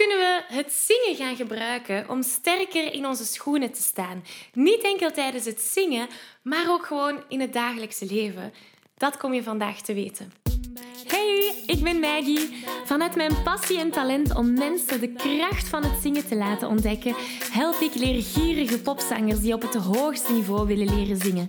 kunnen we het zingen gaan gebruiken om sterker in onze schoenen te staan? Niet enkel tijdens het zingen, maar ook gewoon in het dagelijkse leven. Dat kom je vandaag te weten. Hey, ik ben Maggie. Vanuit mijn passie en talent om mensen de kracht van het zingen te laten ontdekken, help ik leergierige popzangers die op het hoogste niveau willen leren zingen.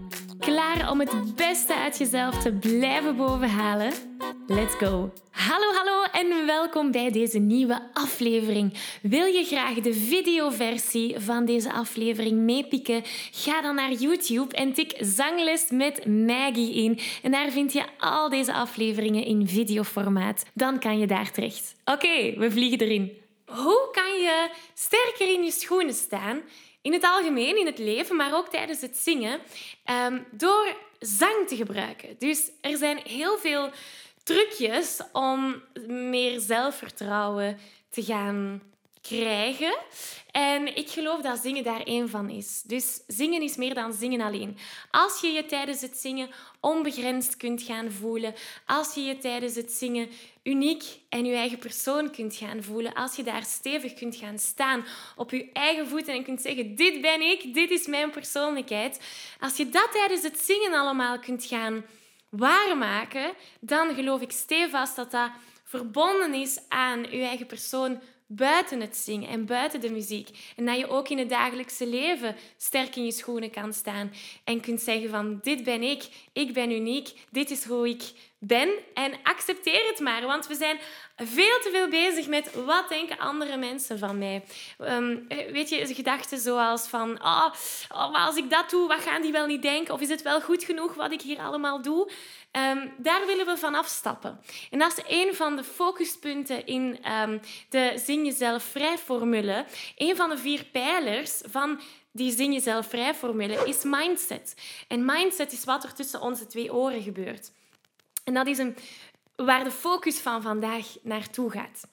Klaar om het beste uit jezelf te blijven bovenhalen? Let's go! Hallo, hallo en welkom bij deze nieuwe aflevering. Wil je graag de videoversie van deze aflevering meepikken? Ga dan naar YouTube en tik Zangles met Maggie in. En daar vind je al deze afleveringen in videoformaat. Dan kan je daar terecht. Oké, we vliegen erin. Hoe kan je sterker in je schoenen staan? In het algemeen, in het leven, maar ook tijdens het zingen, ehm, door zang te gebruiken. Dus er zijn heel veel trucjes om meer zelfvertrouwen te gaan krijgen. En ik geloof dat zingen daar één van is. Dus zingen is meer dan zingen alleen. Als je je tijdens het zingen onbegrensd kunt gaan voelen, als je je tijdens het zingen uniek en je eigen persoon kunt gaan voelen, als je daar stevig kunt gaan staan op je eigen voeten en kunt zeggen: Dit ben ik, dit is mijn persoonlijkheid. Als je dat tijdens het zingen allemaal kunt gaan waarmaken, dan geloof ik stevast dat dat verbonden is aan je eigen persoon buiten het zingen en buiten de muziek. En dat je ook in het dagelijkse leven sterk in je schoenen kan staan en kunt zeggen van dit ben ik, ik ben uniek, dit is hoe ik ben en accepteer het maar, want we zijn veel te veel bezig met wat denken andere mensen van mij. Um, weet je, gedachten zoals van oh, maar als ik dat doe, wat gaan die wel niet denken? Of is het wel goed genoeg wat ik hier allemaal doe? Um, daar willen we van afstappen. En dat is een van de focuspunten in um, de Zing Jezelf Vrij formule. Een van de vier pijlers van die Zing Jezelf Vrij formule is mindset. En mindset is wat er tussen onze twee oren gebeurt. En dat is een, waar de focus van vandaag naartoe gaat.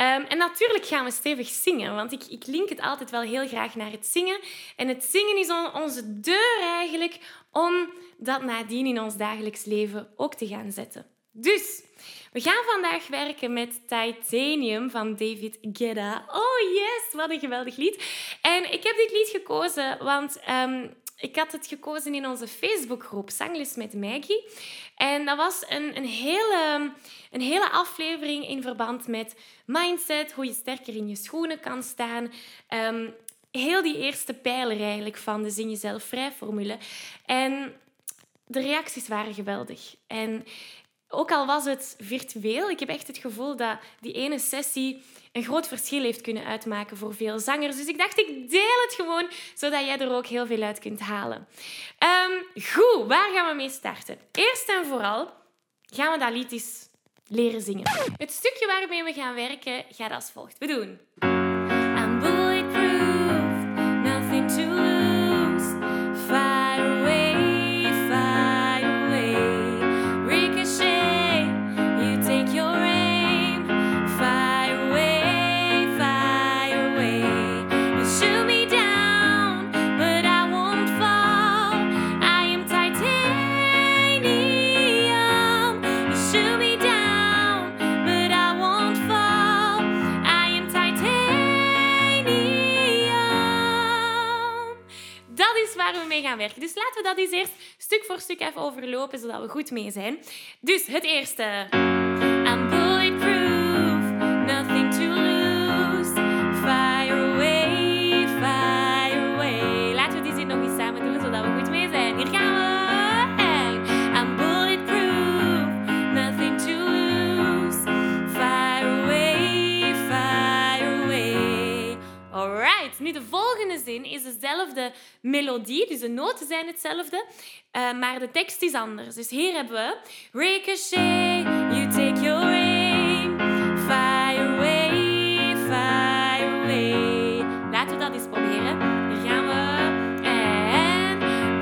Um, en natuurlijk gaan we stevig zingen, want ik, ik link het altijd wel heel graag naar het zingen. En het zingen is onze deur eigenlijk om dat nadien in ons dagelijks leven ook te gaan zetten. Dus we gaan vandaag werken met Titanium van David Guetta. Oh yes, wat een geweldig lied. En ik heb dit lied gekozen, want um, ik had het gekozen in onze Facebookgroep Zangles met Maggie. En dat was een, een, hele, een hele aflevering in verband met mindset, hoe je sterker in je schoenen kan staan. Um, heel die eerste pijler eigenlijk van de Zing Jezelf Vrij formule. En de reacties waren geweldig. En ook al was het virtueel, ik heb echt het gevoel dat die ene sessie een groot verschil heeft kunnen uitmaken voor veel zangers. Dus ik dacht, ik deel het gewoon, zodat jij er ook heel veel uit kunt halen. Um, goed, waar gaan we mee starten? Eerst en vooral gaan we dat lied leren zingen. Het stukje waarmee we gaan werken gaat als volgt. We doen... Dus laten we dat eens eerst stuk voor stuk even overlopen, zodat we goed mee zijn. Dus het eerste. is dezelfde melodie, dus de noten zijn hetzelfde, eh, maar de tekst is anders. Dus hier hebben we Ricochet, you take your aim, fire away, fire away. Laten we dat eens proberen. Dan gaan we.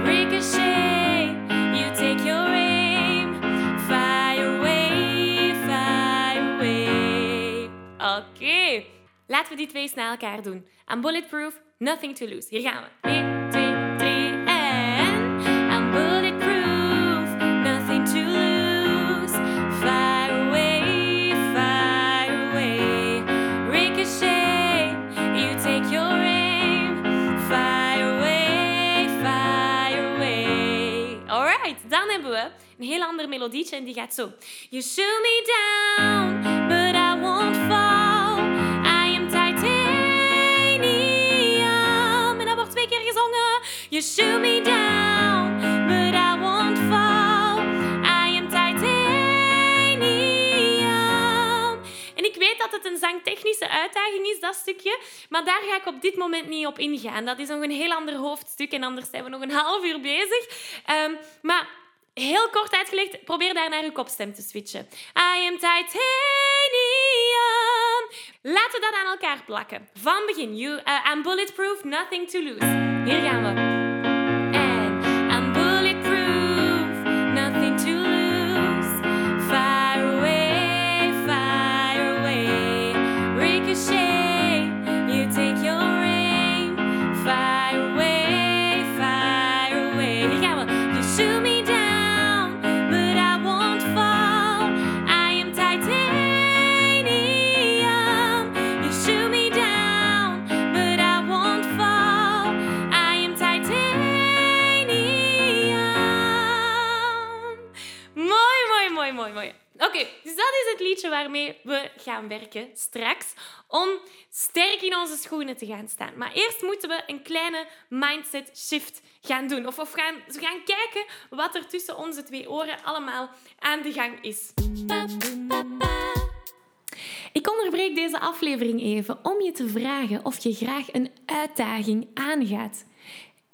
Ricochet, you take your aim, fire away, fire away. Oké. Laten we die twee eens elkaar doen. Aan Bulletproof nothing to lose. Hier gaan we. 1, 2, 3 en... I'm bulletproof, nothing to lose. Fire away, fire away. Ricochet, you take your aim. Fire away, fire away. Alright, dan hebben we een heel ander melodietje en die gaat zo. You shoot me down, You shoot me down, but I won't fall. I am titanium. En ik weet dat het een zangtechnische uitdaging is, dat stukje. Maar daar ga ik op dit moment niet op ingaan. Dat is nog een heel ander hoofdstuk en anders zijn we nog een half uur bezig. Ehm, maar heel kort uitgelegd, probeer daar naar uw kopstem te switchen. I am titanium. Laten we dat aan elkaar plakken. Van begin. You, uh, I'm bulletproof, nothing to lose. Hier gaan we. Waarmee we gaan werken straks om sterk in onze schoenen te gaan staan. Maar eerst moeten we een kleine mindset shift gaan doen. Of, of gaan, we gaan kijken wat er tussen onze twee oren allemaal aan de gang is. Ik onderbreek deze aflevering even om je te vragen of je graag een uitdaging aangaat.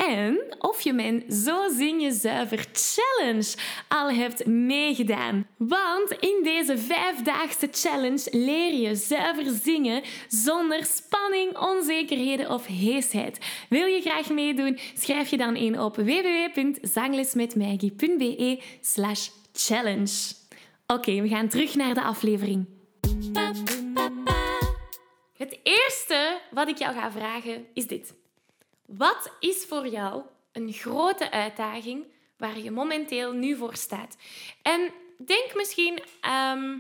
En of je mijn Zo Zing Je Zuiver Challenge al hebt meegedaan. Want in deze vijfdaagse challenge leer je zuiver zingen zonder spanning, onzekerheden of heesheid. Wil je graag meedoen? Schrijf je dan in op www.zanglesmetmaggie.be slash challenge. Oké, we gaan terug naar de aflevering. Het eerste wat ik jou ga vragen is dit. Wat is voor jou een grote uitdaging waar je momenteel nu voor staat? En denk misschien ehm,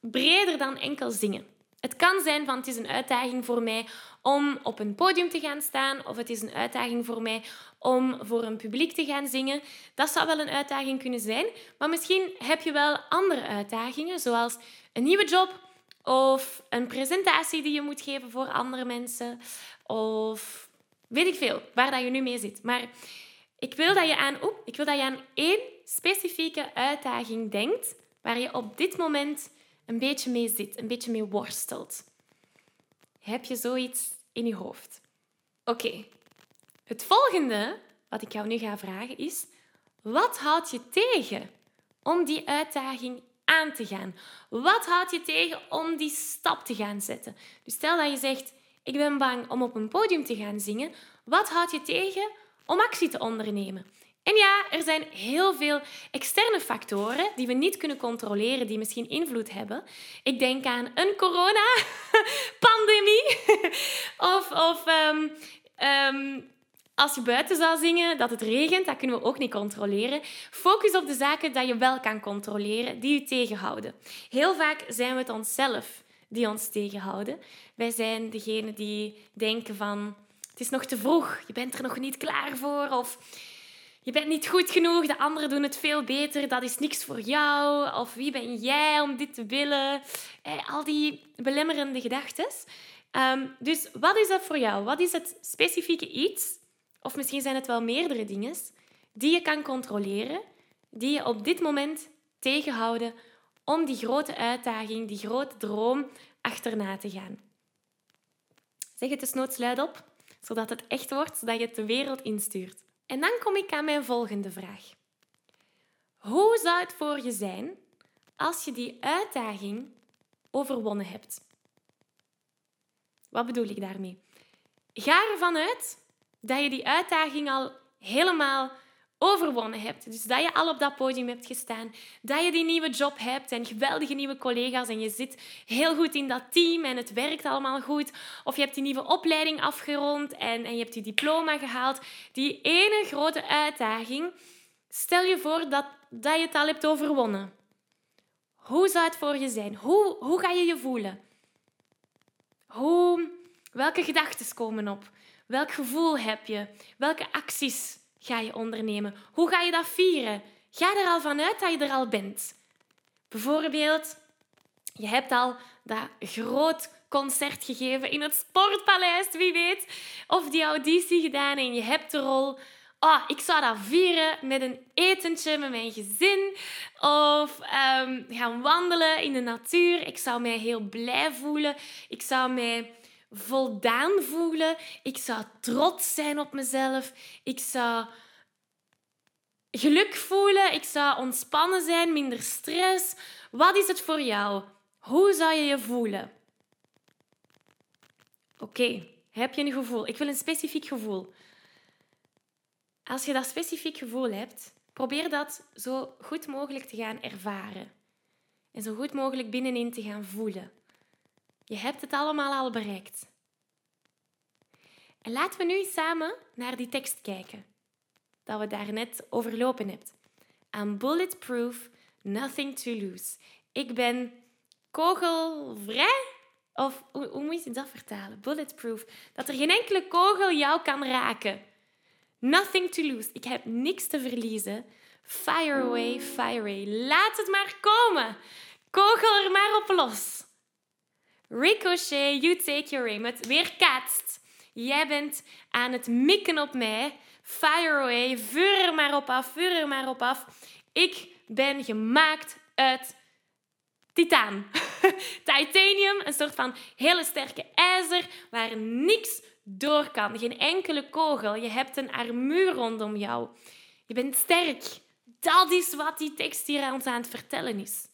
breder dan enkel zingen. Het kan zijn van het is een uitdaging voor mij om op een podium te gaan staan of het is een uitdaging voor mij om voor een publiek te gaan zingen. Dat zou wel een uitdaging kunnen zijn, maar misschien heb je wel andere uitdagingen zoals een nieuwe job of een presentatie die je moet geven voor andere mensen of weet ik veel waar dat je nu mee zit. Maar ik wil dat je aan, oep, ik wil dat je aan één specifieke uitdaging denkt waar je op dit moment een beetje mee zit, een beetje mee worstelt. Heb je zoiets in je hoofd? Oké. Het volgende wat ik jou nu ga vragen is: wat houdt je tegen om die uitdaging aan te gaan? Wat houdt je tegen om die stap te gaan zetten? Dus stel dat je zegt: ik ben bang om op een podium te gaan zingen. Wat houdt je tegen om actie te ondernemen? En ja, er zijn heel veel externe factoren die we niet kunnen controleren, die misschien invloed hebben. Ik denk aan een corona-pandemie. of of ehm, ehm, als je buiten zou zingen, dat het regent, dat kunnen we ook niet controleren. Focus op de zaken die je wel kan controleren, die je tegenhouden. Heel vaak zijn we het onszelf die ons tegenhouden. Wij zijn degene die denken van... Het is nog te vroeg, je bent er nog niet klaar voor. Of je bent niet goed genoeg, de anderen doen het veel beter, dat is niks voor jou. Of wie ben jij om dit te willen? Eh, al die belemmerende gedachten. Ehm, dus wat is dat voor jou? Wat is het specifieke iets, of misschien zijn het wel meerdere dingen, die je kan controleren, die je op dit moment tegenhouden om die grote uitdaging, die grote droom achterna te gaan? Zeg het desnoods luid op, zodat het echt wordt, zodat je het de wereld instuurt. En dan kom ik aan mijn volgende vraag. Hoe zou het voor je zijn als je die uitdaging overwonnen hebt? Wat bedoel ik daarmee? Ga ervan uit dat je die uitdaging al helemaal overwonnen hebt. Dus dat je al op dat podium hebt gestaan, dat je die nieuwe job hebt en geweldige nieuwe collega's en je zit heel goed in dat team en het werkt allemaal goed. Of je hebt die nieuwe opleiding afgerond en, en je hebt die diploma gehaald. Die ene grote uitdaging, stel je voor dat, dat je het al hebt overwonnen. Hoe zou het voor je zijn? Hoe, hoe ga je je voelen? Hoe, welke gedachten komen op? Welk gevoel heb je? Welke acties ga je ondernemen? Hoe ga je dat vieren? Ga er al vanuit dat je er al bent. Bijvoorbeeld, je hebt al dat groot concert gegeven in het Sportpaleis, wie weet. Of die auditie gedaan en je hebt de rol. Oh, ik zou dat vieren met een etentje met mijn gezin. Of um, gaan wandelen in de natuur. Ik zou mij heel blij voelen. Ik zou mij voldaan voelen. Ik zou trots zijn op mezelf. Ik zou geluk voelen. Ik zou ontspannen zijn, minder stress. Wat is het voor jou? Hoe zou je je voelen? Oké, heb je een gevoel? Ik wil een specifiek gevoel. Als je dat specifiek gevoel hebt, probeer dat zo goed mogelijk te gaan ervaren. En zo goed mogelijk binnenin te gaan voelen. Je hebt het allemaal al bereikt. En laten we nu samen naar die tekst kijken dat we daarnet overlopen hebt. I'm bulletproof, nothing to lose. Ik ben kogelvrij? Of hoe, hoe moet je dat vertalen? Bulletproof. Dat er geen enkele kogel jou kan raken. Nothing to lose. Ik heb niks te verliezen. Fire away, fire away. Laat het maar komen. Kogel er maar op los. Ricochet, you take your aim. Het weerkaatst. Jij bent aan het mikken op mij. Fire away. Vuur er maar op af. Vuur er maar op af. Ik ben gemaakt uit titaan. Titanium, een soort van hele sterke ijzer waar niks door kan. Geen enkele kogel. Je hebt een armuur rondom jou. Je bent sterk. Dat is wat die tekst hier ons aan het vertellen is.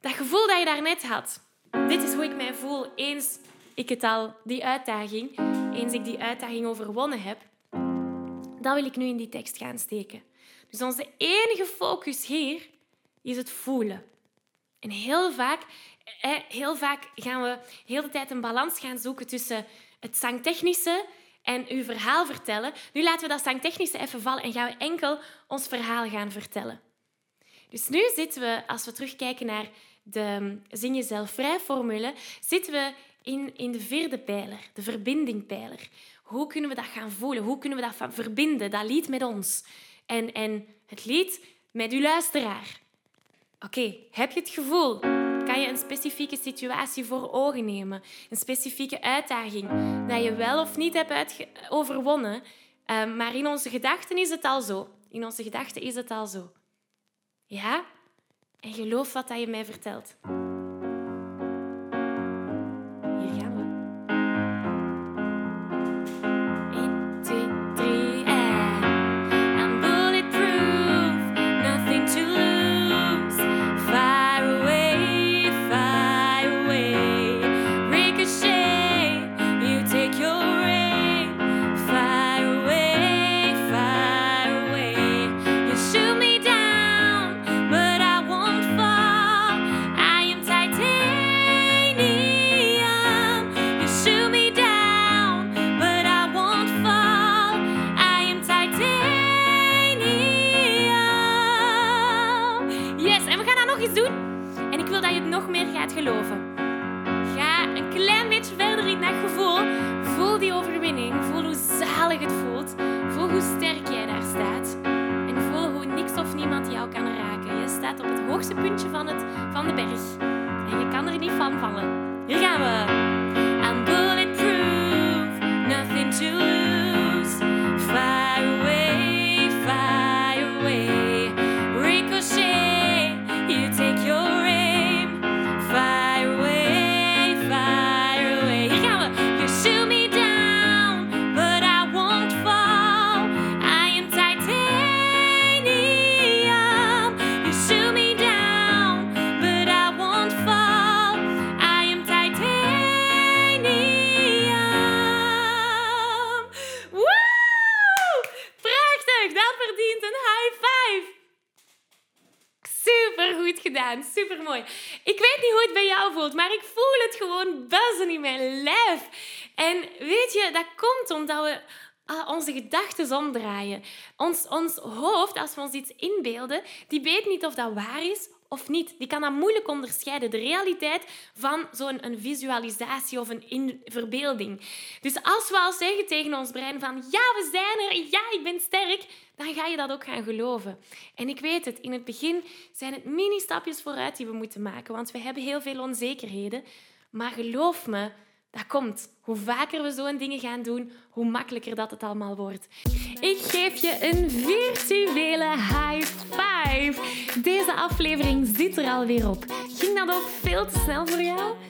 Dat gevoel dat je daarnet had. Dit is hoe ik mij voel eens ik het al, die uitdaging, eens ik die uitdaging overwonnen heb. Dat wil ik nu in die tekst gaan steken. Dus onze enige focus hier is het voelen. En heel vaak, heel vaak gaan we heel de tijd een balans gaan zoeken tussen het zangtechnische en uw verhaal vertellen. Nu laten we dat zangtechnische even vallen en gaan we enkel ons verhaal gaan vertellen. Dus nu zitten we, als we terugkijken naar de Zing Jezelf Vrij formule, zitten we in, in de vierde pijler, de verbindingpijler. Hoe kunnen we dat gaan voelen? Hoe kunnen we dat verbinden, dat lied met ons? En, en het lied met uw luisteraar. Oké, heb je het gevoel? Kan je een specifieke situatie voor ogen nemen? Een specifieke uitdaging dat je wel of niet hebt overwonnen? Um, maar in onze gedachten is het al zo. In onze gedachten is het al zo. Ja? En geloof wat dat je mij vertelt. Super goed gedaan, super mooi. Ik weet niet hoe het bij jou voelt, maar ik voel het gewoon buzzen in mijn lijf. En weet je, dat komt omdat we ah, onze gedachten omdraaien. Ons, ons hoofd, als we ons iets inbeelden, die weet niet of dat waar is of niet. Die kan dat moeilijk onderscheiden, de realiteit van zo'n een visualisatie of een in verbeelding. Dus als we al zeggen tegen ons brein van ja, we zijn er, ja, ik ben sterk, dan ga je dat ook gaan geloven. En ik weet het, in het begin zijn het mini-stapjes vooruit die we moeten maken, want we hebben heel veel onzekerheden. Maar geloof me, dat komt. Hoe vaker we zo'n dingen gaan doen, hoe makkelijker dat het allemaal wordt. Ik geef je een virtuele high five. Deze aflevering zit er alweer op. Ging dat ook veel te snel voor jou?